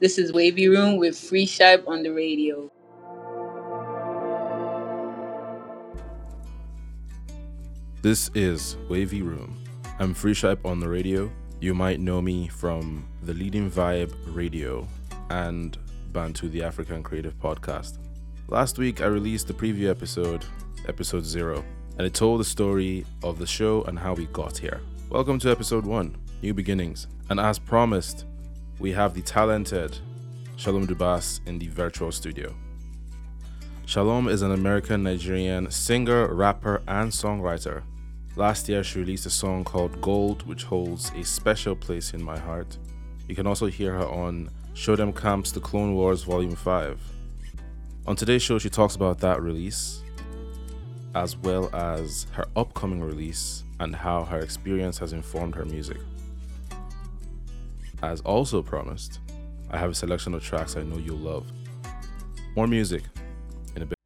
This is Wavy Room with Free Sharp on the radio. This is Wavy Room. I'm Free Sharp on the radio. You might know me from the Leading Vibe Radio and Bantu the African Creative Podcast. Last week, I released the preview episode, episode zero, and it told the story of the show and how we got here. Welcome to episode one, New Beginnings. And as promised, we have the talented Shalom Dubas in the virtual studio. Shalom is an American Nigerian singer, rapper, and songwriter. Last year, she released a song called Gold, which holds a special place in my heart. You can also hear her on Show Dem Camps The Clone Wars Volume 5. On today's show, she talks about that release, as well as her upcoming release and how her experience has informed her music. As also promised, I have a selection of tracks I know you'll love. More music in a bit.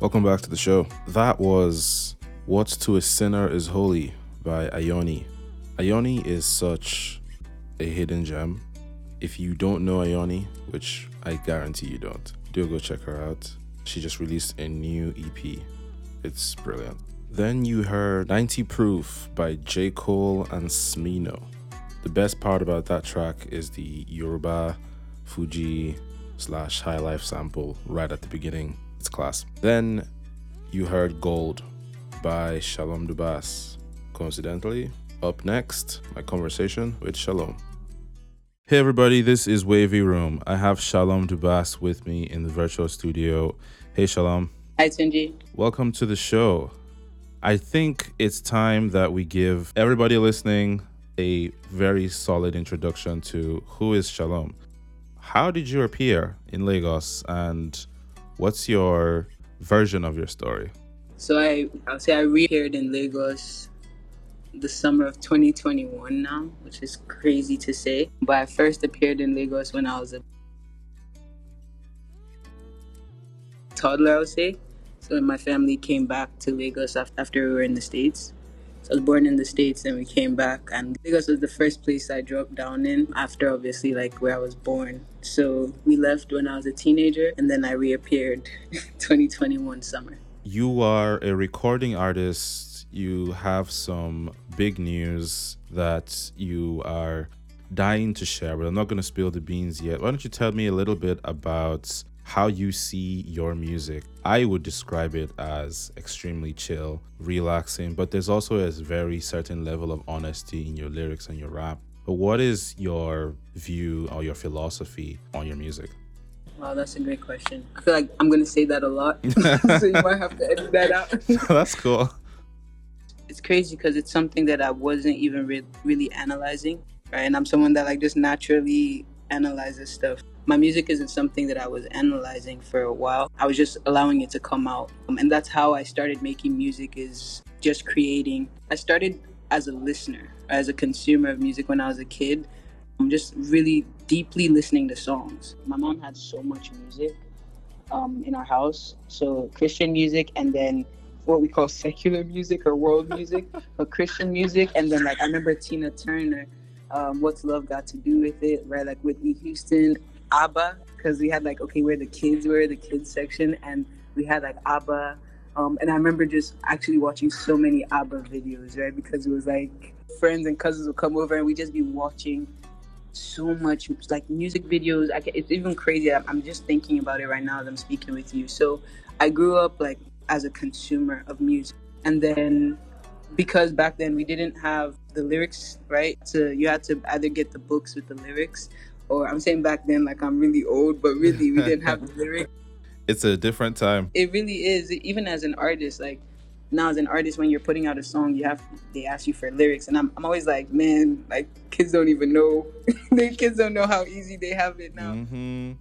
Welcome back to the show. That was What's to a Sinner is Holy by Ayoni. Ayoni is such a hidden gem. If you don't know Ayoni, which I guarantee you don't, do go check her out. She just released a new EP. It's brilliant. Then you heard 90 Proof by J. Cole and Smino. The best part about that track is the Yoruba Fuji slash High Life sample right at the beginning. It's class. Then you heard Gold by Shalom Dubas. Coincidentally, up next, my conversation with Shalom. Hey everybody, this is Wavy Room. I have Shalom Dubas with me in the virtual studio. Hey Shalom. Hi, Tunji. Welcome to the show. I think it's time that we give everybody listening a very solid introduction to who is Shalom. How did you appear in Lagos and what's your version of your story? So I, I'll say I reappeared in Lagos the summer of 2021 now, which is crazy to say. But I first appeared in Lagos when I was a toddler, I would say. So my family came back to Lagos after we were in the States. So I was born in the States and we came back and Lagos was the first place I dropped down in after obviously like where I was born. So we left when I was a teenager and then I reappeared 2021 summer. You are a recording artist you have some big news that you are dying to share, but I'm not going to spill the beans yet. Why don't you tell me a little bit about how you see your music? I would describe it as extremely chill, relaxing, but there's also a very certain level of honesty in your lyrics and your rap. But what is your view or your philosophy on your music? Wow, that's a great question. I feel like I'm gonna say that a lot, so you might have to edit that out. that's cool it's crazy because it's something that I wasn't even re- really analyzing, right? And I'm someone that like just naturally analyzes stuff. My music isn't something that I was analyzing for a while. I was just allowing it to come out, um, and that's how I started making music. Is just creating. I started as a listener, as a consumer of music when I was a kid. I'm just really deeply listening to songs. My mom had so much music um, in our house, so Christian music, and then what we call secular music or world music, but Christian music. And then like I remember Tina Turner, um, "What's Love Got to Do with It?" Right, like Whitney Houston, ABBA, because we had like okay, where the kids were, the kids section, and we had like ABBA. Um, and I remember just actually watching so many ABBA videos, right? Because it was like friends and cousins would come over and we'd just be watching so much like music videos. I, it's even crazy. I'm, I'm just thinking about it right now as I'm speaking with you. So I grew up like as a consumer of music. And then because back then we didn't have the lyrics, right? So you had to either get the books with the lyrics or I'm saying back then like I'm really old, but really we didn't have the lyrics. It's a different time. It really is. Even as an artist, like now as an artist when you're putting out a song you have they ask you for lyrics and i'm, I'm always like man like kids don't even know the kids don't know how easy they have it now mm-hmm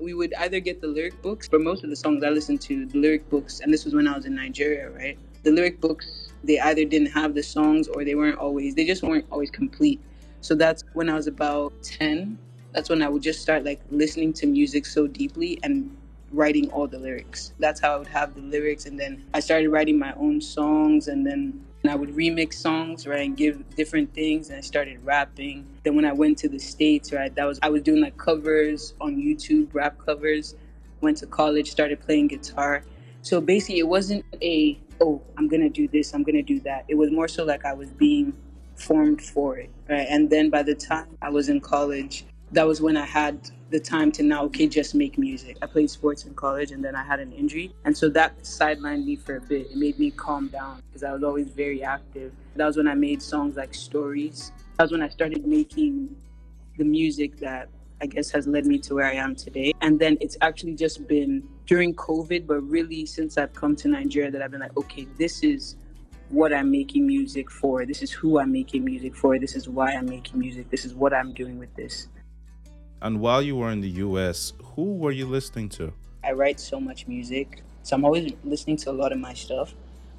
we would either get the lyric books for most of the songs I listened to, the lyric books, and this was when I was in Nigeria, right? The lyric books, they either didn't have the songs or they weren't always, they just weren't always complete. So that's when I was about 10. That's when I would just start like listening to music so deeply and writing all the lyrics. That's how I would have the lyrics. And then I started writing my own songs. And then and I would remix songs, right, and give different things. And I started rapping. Then when I went to the states, right, that was I was doing like covers on YouTube, rap covers. Went to college, started playing guitar. So basically, it wasn't a oh I'm gonna do this, I'm gonna do that. It was more so like I was being formed for it, right. And then by the time I was in college, that was when I had the time to now, okay, just make music. I played sports in college and then I had an injury. And so that sidelined me for a bit. It made me calm down because I was always very active. That was when I made songs like Stories. That was when I started making the music that I guess has led me to where I am today. And then it's actually just been during COVID, but really since I've come to Nigeria that I've been like, okay, this is what I'm making music for. This is who I'm making music for. This is why I'm making music. This is what I'm doing with this. And while you were in the US, who were you listening to? I write so much music, so I'm always listening to a lot of my stuff,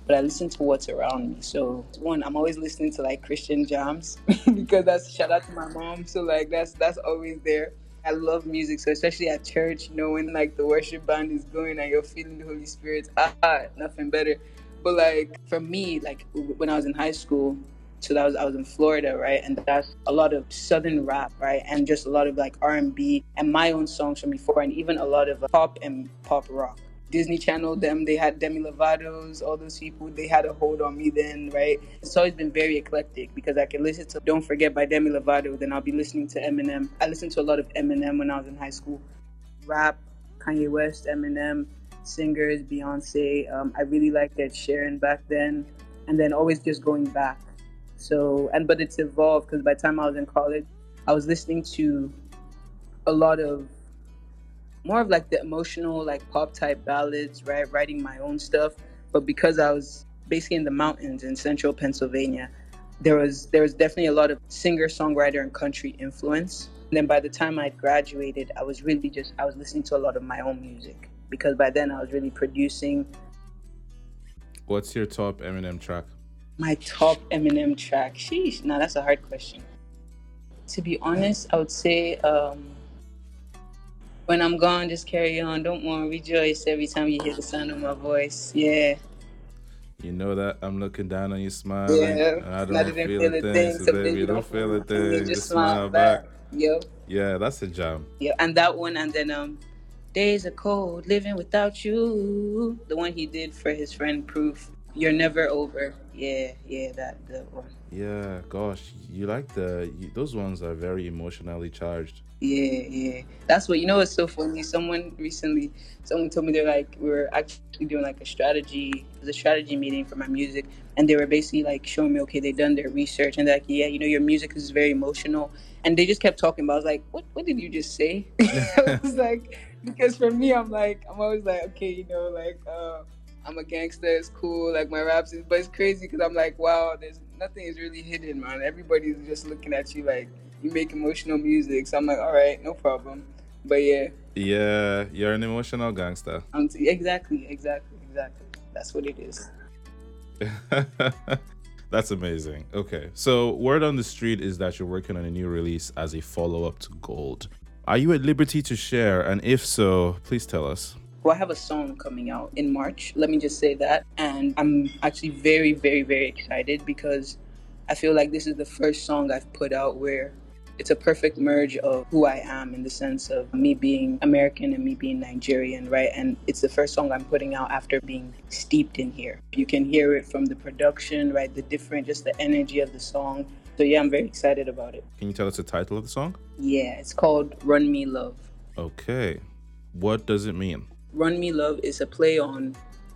but I listen to what's around me. So one, I'm always listening to like Christian jams because that's shout out to my mom. So like that's that's always there. I love music, so especially at church, knowing like the worship band is going and you're feeling the Holy Spirit. Ah, nothing better. But like for me, like when I was in high school, so that was I was in Florida, right? And that's a lot of southern rap, right? And just a lot of like R&B and my own songs from before, and even a lot of pop and pop rock. Disney Channel, them, they had Demi Lovato's, all those people, they had a hold on me then, right? It's always been very eclectic because I can listen to Don't Forget by Demi Lovato, then I'll be listening to Eminem. I listened to a lot of Eminem when I was in high school. Rap, Kanye West, Eminem, singers, Beyonce. Um, I really liked Ed Sheeran back then. And then always just going back so, and but it's evolved because by the time I was in college, I was listening to a lot of more of like the emotional, like pop type ballads, right? Writing my own stuff. But because I was basically in the mountains in central Pennsylvania, there was there was definitely a lot of singer songwriter and country influence. And then by the time I graduated, I was really just I was listening to a lot of my own music because by then I was really producing. What's your top Eminem track? My top Eminem track. Sheesh. Now that's a hard question. To be honest, I would say um, when I'm gone, just carry on. Don't want to rejoice every time you hear the sound of my voice. Yeah. You know that I'm looking down on you smiling. Yeah. I don't feel, feel a thing. So baby, you don't feel a thing. Just, just smile back. back. Yo. Yeah, that's a jam. Yeah, and that one, and then um, days are cold, living without you. The one he did for his friend Proof. You're never over. Yeah, yeah, that that one. Yeah, gosh, you like the you, those ones are very emotionally charged. Yeah, yeah. That's what you know. It's so funny. Someone recently, someone told me they're like we are actually doing like a strategy, it was a strategy meeting for my music, and they were basically like showing me, okay, they've done their research, and they're like, yeah, you know, your music is very emotional, and they just kept talking about. I was like, what, what did you just say? I was like, because for me, I'm like, I'm always like, okay, you know, like. uh I'm a gangster. It's cool. Like my raps is, but it's crazy because I'm like, wow, there's nothing is really hidden, man. Everybody's just looking at you like you make emotional music. So I'm like, all right, no problem. But yeah. Yeah, you're an emotional gangster. Um, exactly, exactly, exactly. That's what it is. That's amazing. Okay, so word on the street is that you're working on a new release as a follow up to Gold. Are you at liberty to share? And if so, please tell us. Well, I have a song coming out in March. Let me just say that. And I'm actually very, very, very excited because I feel like this is the first song I've put out where it's a perfect merge of who I am in the sense of me being American and me being Nigerian, right? And it's the first song I'm putting out after being steeped in here. You can hear it from the production, right? The different, just the energy of the song. So yeah, I'm very excited about it. Can you tell us the title of the song? Yeah, it's called Run Me Love. Okay. What does it mean? Run Me Love is a play on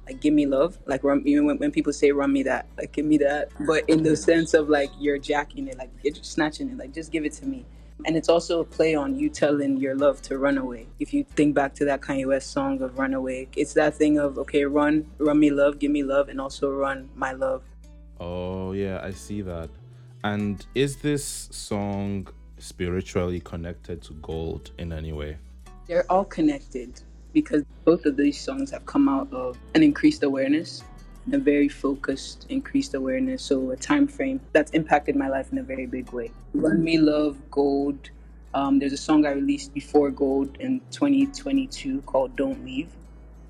like give me love like run know, when, when people say run me that like give me that. But in the sense of like you're jacking it like you're snatching it like just give it to me. And it's also a play on you telling your love to run away if you think back to that kanye west song of runaway it's that thing of okay run run me love give me love and also run my love. Oh yeah i see that. And is this song spiritually connected to gold in any way? They're all connected because both of these songs have come out of an increased awareness a very focused increased awareness so a time frame that's impacted my life in a very big way run me love gold um, there's a song i released before gold in 2022 called don't leave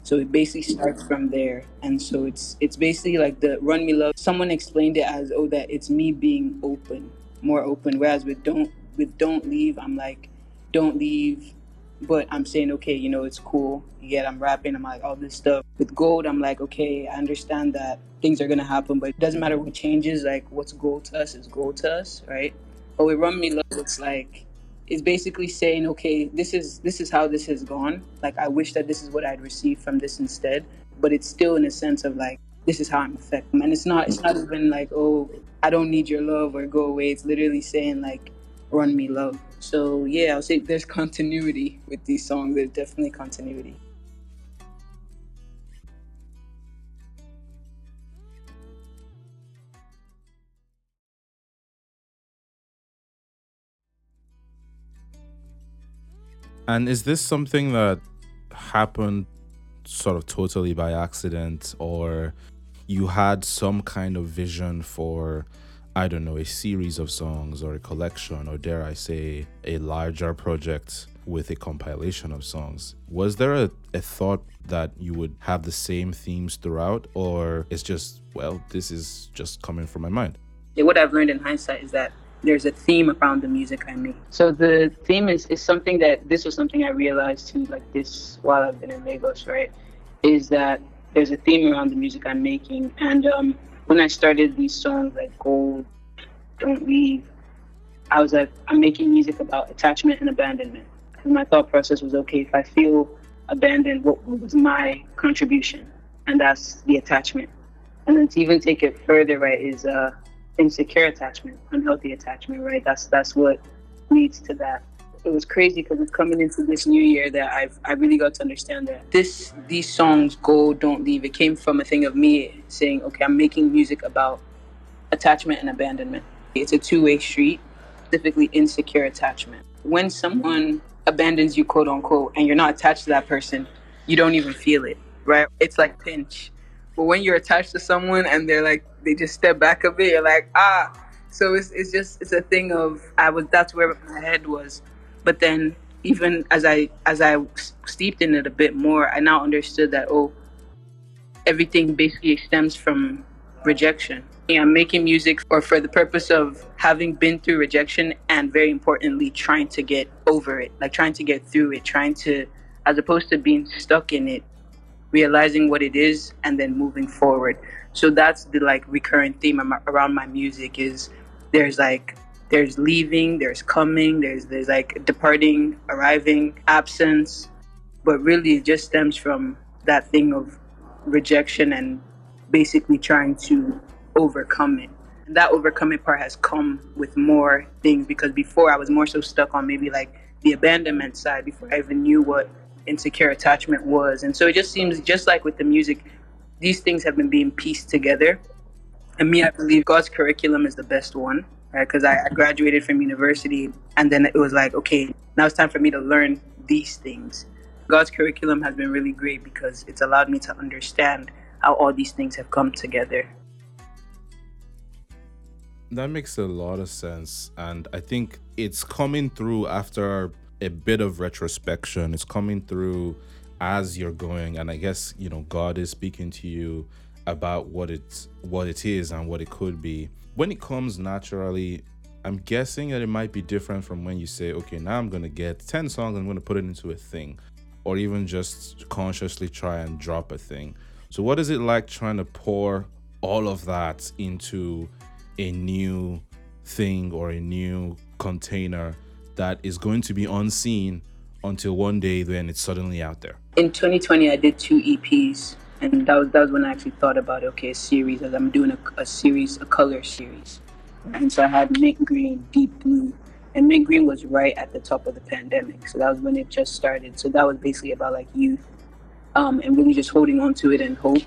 So it basically starts from there. And so it's it's basically like the Run Me Love. Someone explained it as oh that it's me being open, more open. Whereas with Don't with Don't Leave, I'm like, don't leave. But I'm saying, okay, you know, it's cool. Yet I'm rapping, I'm like all this stuff. With gold, I'm like, okay, I understand that things are gonna happen, but it doesn't matter what changes, like what's gold to us is gold to us, right? But with Run Me Love, it's like it's basically saying, okay, this is this is how this has gone. Like I wish that this is what I'd received from this instead. But it's still in a sense of like this is how I'm affected. And it's not it's not even like, oh, I don't need your love or go away. It's literally saying like run me love. So yeah, I'll say there's continuity with these songs. There's definitely continuity. And is this something that happened sort of totally by accident, or you had some kind of vision for, I don't know, a series of songs or a collection, or dare I say, a larger project with a compilation of songs? Was there a, a thought that you would have the same themes throughout, or it's just, well, this is just coming from my mind? Yeah, what I've learned in hindsight is that there's a theme around the music I make. So the theme is, is something that this was something I realized too, like this while I've been in Lagos, right? Is that there's a theme around the music I'm making. And um, when I started these songs like Gold, Don't Leave, I was like, I'm making music about attachment and abandonment. And my thought process was okay, if I feel abandoned, what, what was my contribution? And that's the attachment. And then to even take it further, right, is uh, insecure attachment, unhealthy attachment, right? That's that's what leads to that. It was crazy because it's coming into this new year that I've I really got to understand that this these songs go don't leave. It came from a thing of me saying, okay, I'm making music about attachment and abandonment. It's a two way street, specifically insecure attachment. When someone abandons you, quote unquote, and you're not attached to that person, you don't even feel it, right? It's like pinch. But when you're attached to someone and they're like they just step back a bit. You're like, ah. So it's it's just it's a thing of I was that's where my head was, but then even as I as I steeped in it a bit more, I now understood that oh, everything basically stems from rejection. I'm making music or for the purpose of having been through rejection and very importantly trying to get over it, like trying to get through it, trying to as opposed to being stuck in it, realizing what it is and then moving forward so that's the like recurrent theme around my music is there's like there's leaving there's coming there's there's like departing arriving absence. But really it just stems from that thing of rejection and basically trying to overcome it. And that overcoming part has come with more things because before i was more so stuck on maybe like the abandonment side before i even knew what insecure attachment was. And so it just seems just like with the music these things have been being pieced together. And me, I believe God's curriculum is the best one, right? Because I, I graduated from university and then it was like, okay, now it's time for me to learn these things. God's curriculum has been really great because it's allowed me to understand how all these things have come together. That makes a lot of sense. And I think it's coming through after a bit of retrospection. It's coming through as you're going and i guess you know god is speaking to you about what it's what it is and what it could be. When it comes naturally i'm guessing that it might be different from when you say okay now i'm to get 10 songs i'm to put it into a thing or even just consciously try and drop a thing. So what is it like trying to pour all of that into a new thing or a new container that is going to be unseen until one day then it's suddenly out there? In 2020 i did two eps and that was that was when i actually thought about okay a series as i'm doing a, a series a color series. And so i had mint green deep blue and mint green was right at the top of the pandemic. So that was when it just started. So that was basically about like youth um, and really just holding on to it and hope.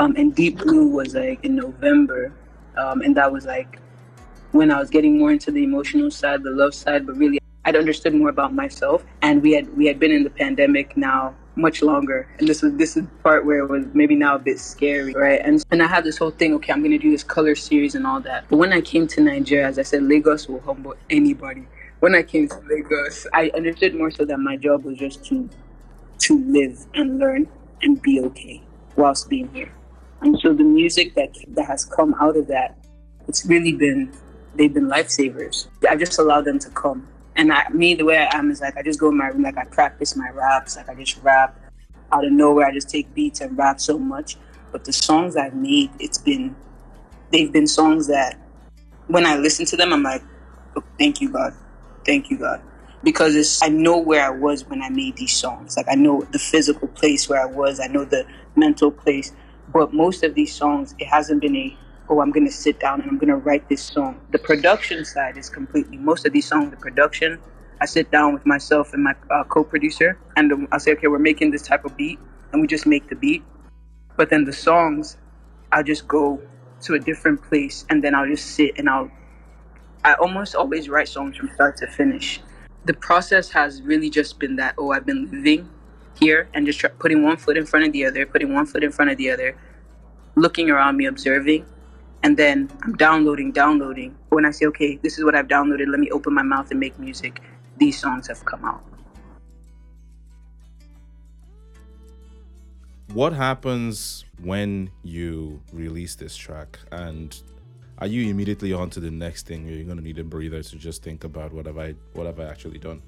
Um, and deep blue was like in november. Um, and that was like when i was getting more into the emotional side the love side but really I'd understood more about myself, and we had we had been in the pandemic now much longer, and this was this is part where it was maybe now a bit scary, right? And and I had this whole thing. Okay, I'm gonna do this color series and all that. But when I came to Nigeria, as I said, Lagos will humble anybody. When I came to Lagos, I understood more so that my job was just to to live and learn and be okay whilst being here. And so the music that that has come out of that, it's really been they've been lifesavers. I just allow them to come. And I, me, the way I am is like I just go in my room, like I practice my raps, like I just rap out of nowhere. I just take beats and rap so much. But the songs I've made, it's been they've been songs that when I listen to them, I'm like, oh, thank you, God. Thank you, God. Because it's, I know where I was when I made these songs. Like, I know the physical place where I was, I know the mental place. But most of these songs, it hasn't been a, oh, I'm going to sit down and I'm going to write this song. The production side is completely, most of these songs, the production, I sit down with myself and my uh, co producer, and I say, okay, we're making this type of beat, and we just make the beat. But then the songs, I just go to a different place and then I'll just sit and I'll I almost always write songs from start to finish. The process has really just been that oh I've been living here and just putting one foot in front of the other, putting one foot in front of the other, looking around me, observing, and then I'm downloading, downloading. When I say okay, this is what I've downloaded, let me open my mouth and make music. These songs have come out. What happens when you release this track and are you immediately on to the next thing or you're going to need a breather to just think about what have i what have i actually done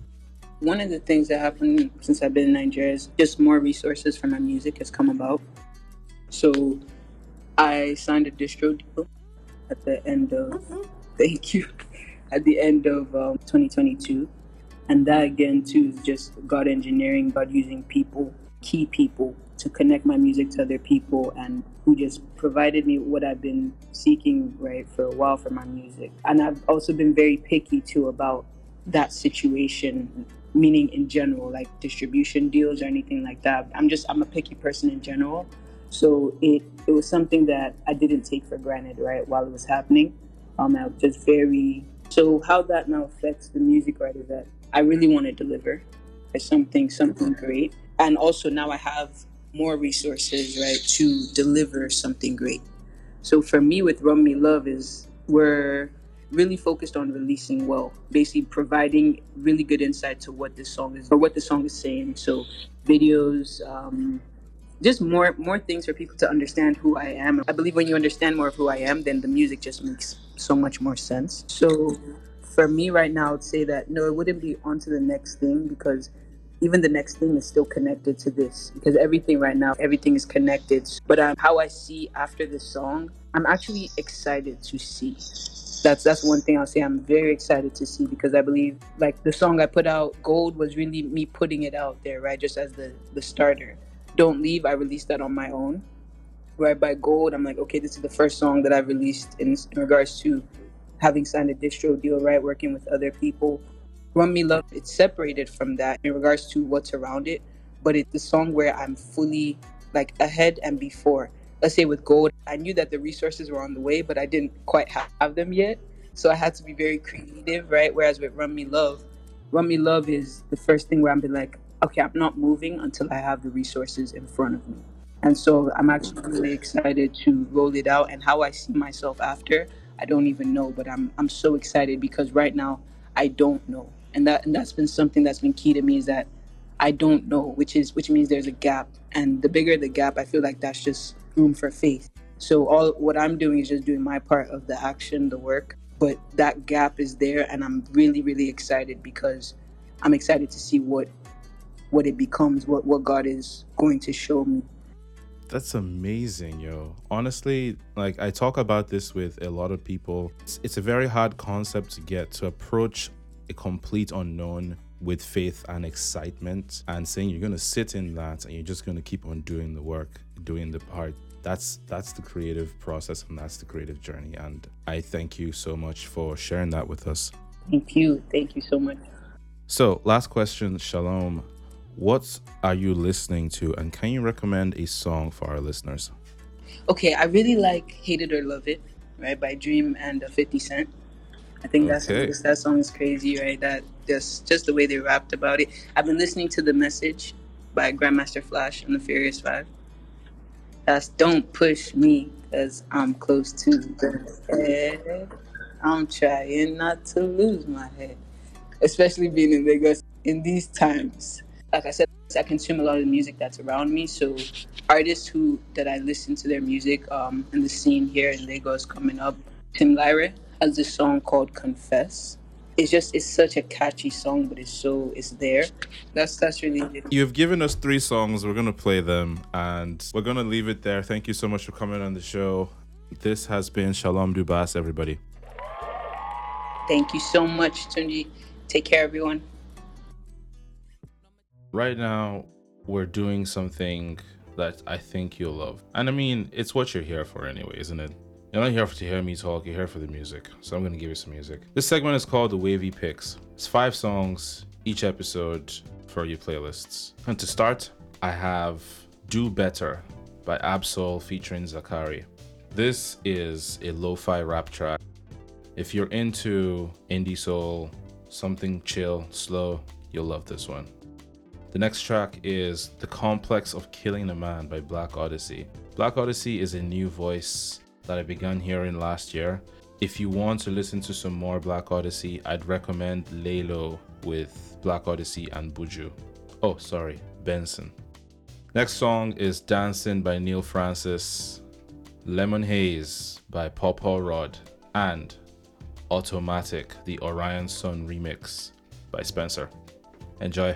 one of the things that happened since i've been in nigeria is just more resources for my music has come about so i signed a distro deal at the end of mm-hmm. thank you at the end of um, 2022 and that again too is just god engineering god using people key people to connect my music to other people and who just provided me what I've been seeking right for a while for my music. And I've also been very picky too about that situation, meaning in general, like distribution deals or anything like that. I'm just I'm a picky person in general. So it it was something that I didn't take for granted, right, while it was happening. Um, I was just very so how that now affects the music right is that I really want to deliver something something great. And also now I have more resources, right, to deliver something great. So for me with Run Me Love is we're really focused on releasing well, basically providing really good insight to what this song is or what the song is saying. So videos, um, just more more things for people to understand who I am. I believe when you understand more of who I am, then the music just makes so much more sense. So for me right now, I'd say that no, it wouldn't be on to the next thing because even the next thing is still connected to this. Because everything right now everything is connected. But um, how i see after this song i'm actually excited to see. That's that's one thing i'll say i'm very excited to see because i believe like the song i put out gold was really me putting it out there right? Just as the the starter don't leave i released that on my own right by gold i'm like okay this is the first song that i've released in, in regards to having signed a distro deal right working with other people Run Me Love, it's separated from that in regards to what's around it, but it's the song where I'm fully like ahead and before. Let's say with Gold, I knew that the resources were on the way, but I didn't quite have them yet. So I had to be very creative, right? Whereas with Run Me Love, Run Me Love is the first thing where I'm be like, okay, I'm not moving until I have the resources in front of me. And so I'm actually really excited to roll it out and how I see myself after. I don't even know, but I'm I'm so excited because right now I don't know and that and that's been something that's been key to me is that I don't know, which is which means there's a gap, and the bigger the gap, I feel like that's just room for faith. So all what I'm doing is just doing my part of the action, the work, but that gap is there, and I'm really really excited because I'm excited to see what what it becomes, what what God is going to show me. That's amazing, yo. Honestly, like I talk about this with a lot of people. It's, it's a very hard concept to get to approach a complete unknown with faith and excitement and saying you're going to sit in that and you're just going to keep on doing the work doing the part that's that's the creative process and that's the creative journey and i thank you so much for sharing that with us thank you thank you so much so last question shalom what are you listening to and can you recommend a song for our listeners okay i really like hate it or love it right by dream and uh, 50 cent I think that's okay. that song is crazy, right? That just just the way they rapped about it. I've been listening to the message by Grandmaster Flash and the Furious Five. That's "Don't Push Me" because I'm close to the head. I'm trying not to lose my head, especially being in Lagos in these times. Like I said, I consume a lot of the music that's around me. So artists who that I listen to their music um, in the scene here in Lagos coming up, Tim Lyre has this song called Confess. It's just it's such a catchy song, but it's so it's there. That's that's really it. You've given us three songs. We're gonna play them, and we're gonna leave it there. Thank you so much for coming on the show. This has been Shalom Dubas, everybody. Thank you so much, Tunji. Take care, everyone. Right now, we're doing something that I think you'll love. And I mean, it's what you're here for anyway, isn't it? You're not here to hear me talk, you're here for the music. So I'm gonna give you some music. This segment is called the Wavy Picks. It's five songs each episode for your playlists. And to start, I have Do Better by Ab-Soul featuring Zacari. This is a lo-fi rap track. If you're into indie soul, something chill, slow, you'll love this one. The next track is The Complex of Killing a Man by Black Odyssey. Black Odyssey is a new voice that I began hearing last year. If you want to listen to some more Black Odyssey, I'd recommend Laylo with Black Odyssey and Buju. Oh, sorry, Benson. Next song is Dancing by Neil Frances, Lemon Haze by Paw Rod, and Automatic, the Orion Sun remix by Spencer. Enjoy.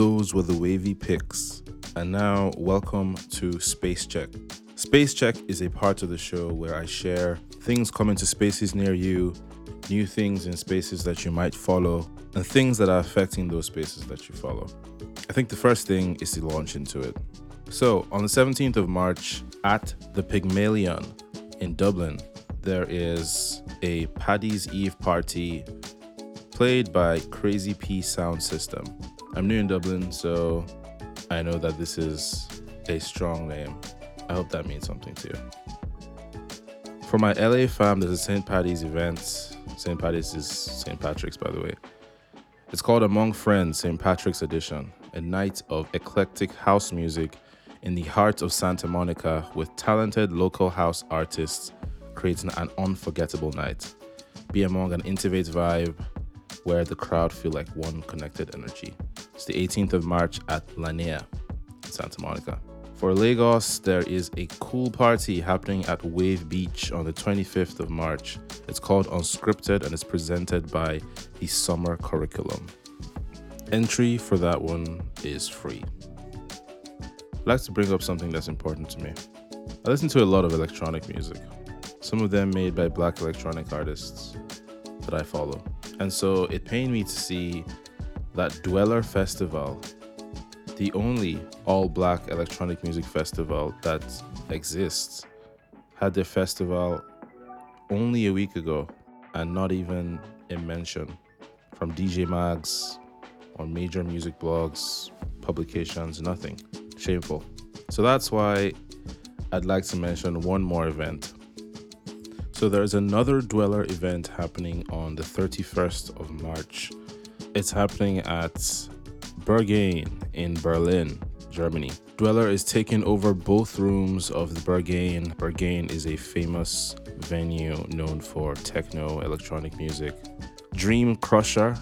Those were the wavy picks. And now, welcome to Space Check. Space Check is a part of the show where I share things coming to spaces near you, new things in spaces that you might follow, and things that are affecting those spaces that you follow. I think the first thing is to launch into it. So, on the 17th of March at the Pygmalion in Dublin, there is a Paddy's Eve party played by Crazy P Sound System. I'm new in Dublin, so I know that this is a strong name. I hope that means something to you. For my LA fam, there's a St. Patty's event. St. Patty's is St. Patrick's, by the way. It's called Among Friends St. Patrick's Edition, a night of eclectic house music in the heart of Santa Monica with talented local house artists creating an unforgettable night. Be among an intimate vibe where the crowd feel like one connected energy. It's the 18th of March at Lanier in Santa Monica. For Lagos, there is a cool party happening at Wave Beach on the 25th of March. It's called Unscripted and it's presented by the Summer Curriculum. Entry for that one is free. I'd like to bring up something that's important to me. I listen to a lot of electronic music, some of them made by black electronic artists that I follow. And so it pained me to see that Dweller Festival, the only all black electronic music festival that exists, had their festival only a week ago and not even a mention from DJ Mags or major music blogs, publications, nothing. Shameful. So that's why I'd like to mention one more event. So there's another Dweller event happening on the 31st of March it's happening at Berghain in Berlin, Germany. Dweller is taking over both rooms of the Berghain. Berghain is a famous venue known for techno electronic music. Dream Crusher,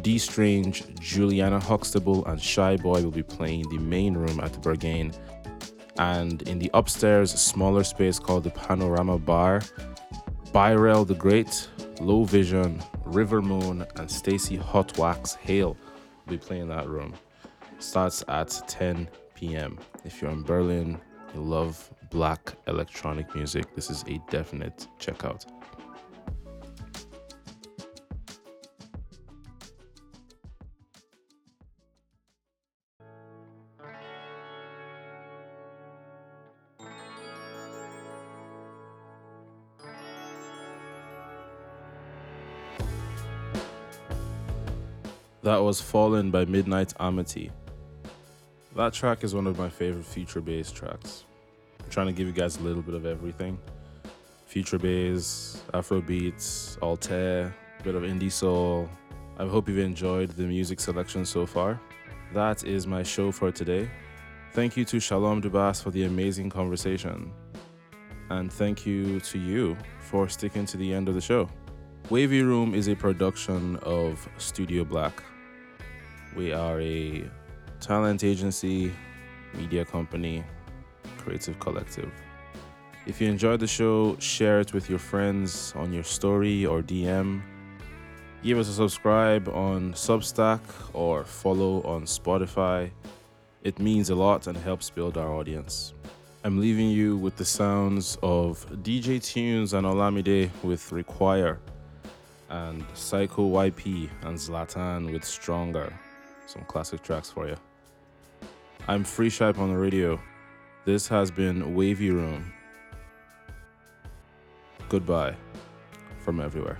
D Strange, Juliana Huxtable, and Shy Boy will be playing the main room at the Berghain. And in the upstairs, smaller space called the Panorama Bar, Byrell the Great, Low Vision, River Moon, and Stacy Hot Wax Hale will be playing that room. Starts at 10 p.m. If you're in Berlin, you love black electronic music, this is a definite checkout. That was Fallen by Midnight Amity. That track is one of my favorite future bass tracks. I'm trying to give you guys a little bit of everything. Future bass, Afro beats, Alté, bit of indie soul. I hope you've enjoyed the music selection so far. That is my show for today. Thank you to Shalom Dubas for the amazing conversation. And thank you to you for sticking to the end of the show. Wavy Room is a production of Studio Black. We are a talent agency, media company, creative collective. If you enjoyed the show, share it with your friends on your story or DM. Give us a subscribe on Substack or follow on Spotify. It means a lot and helps build our audience. I'm leaving you with the sounds of DJ Tunez and Olamide with Require and Psycho YP and Zlatan with Stronger. Some classic tracks for you. I'm Free Shipe on the radio. This has been Wavy Room. Goodbye from everywhere.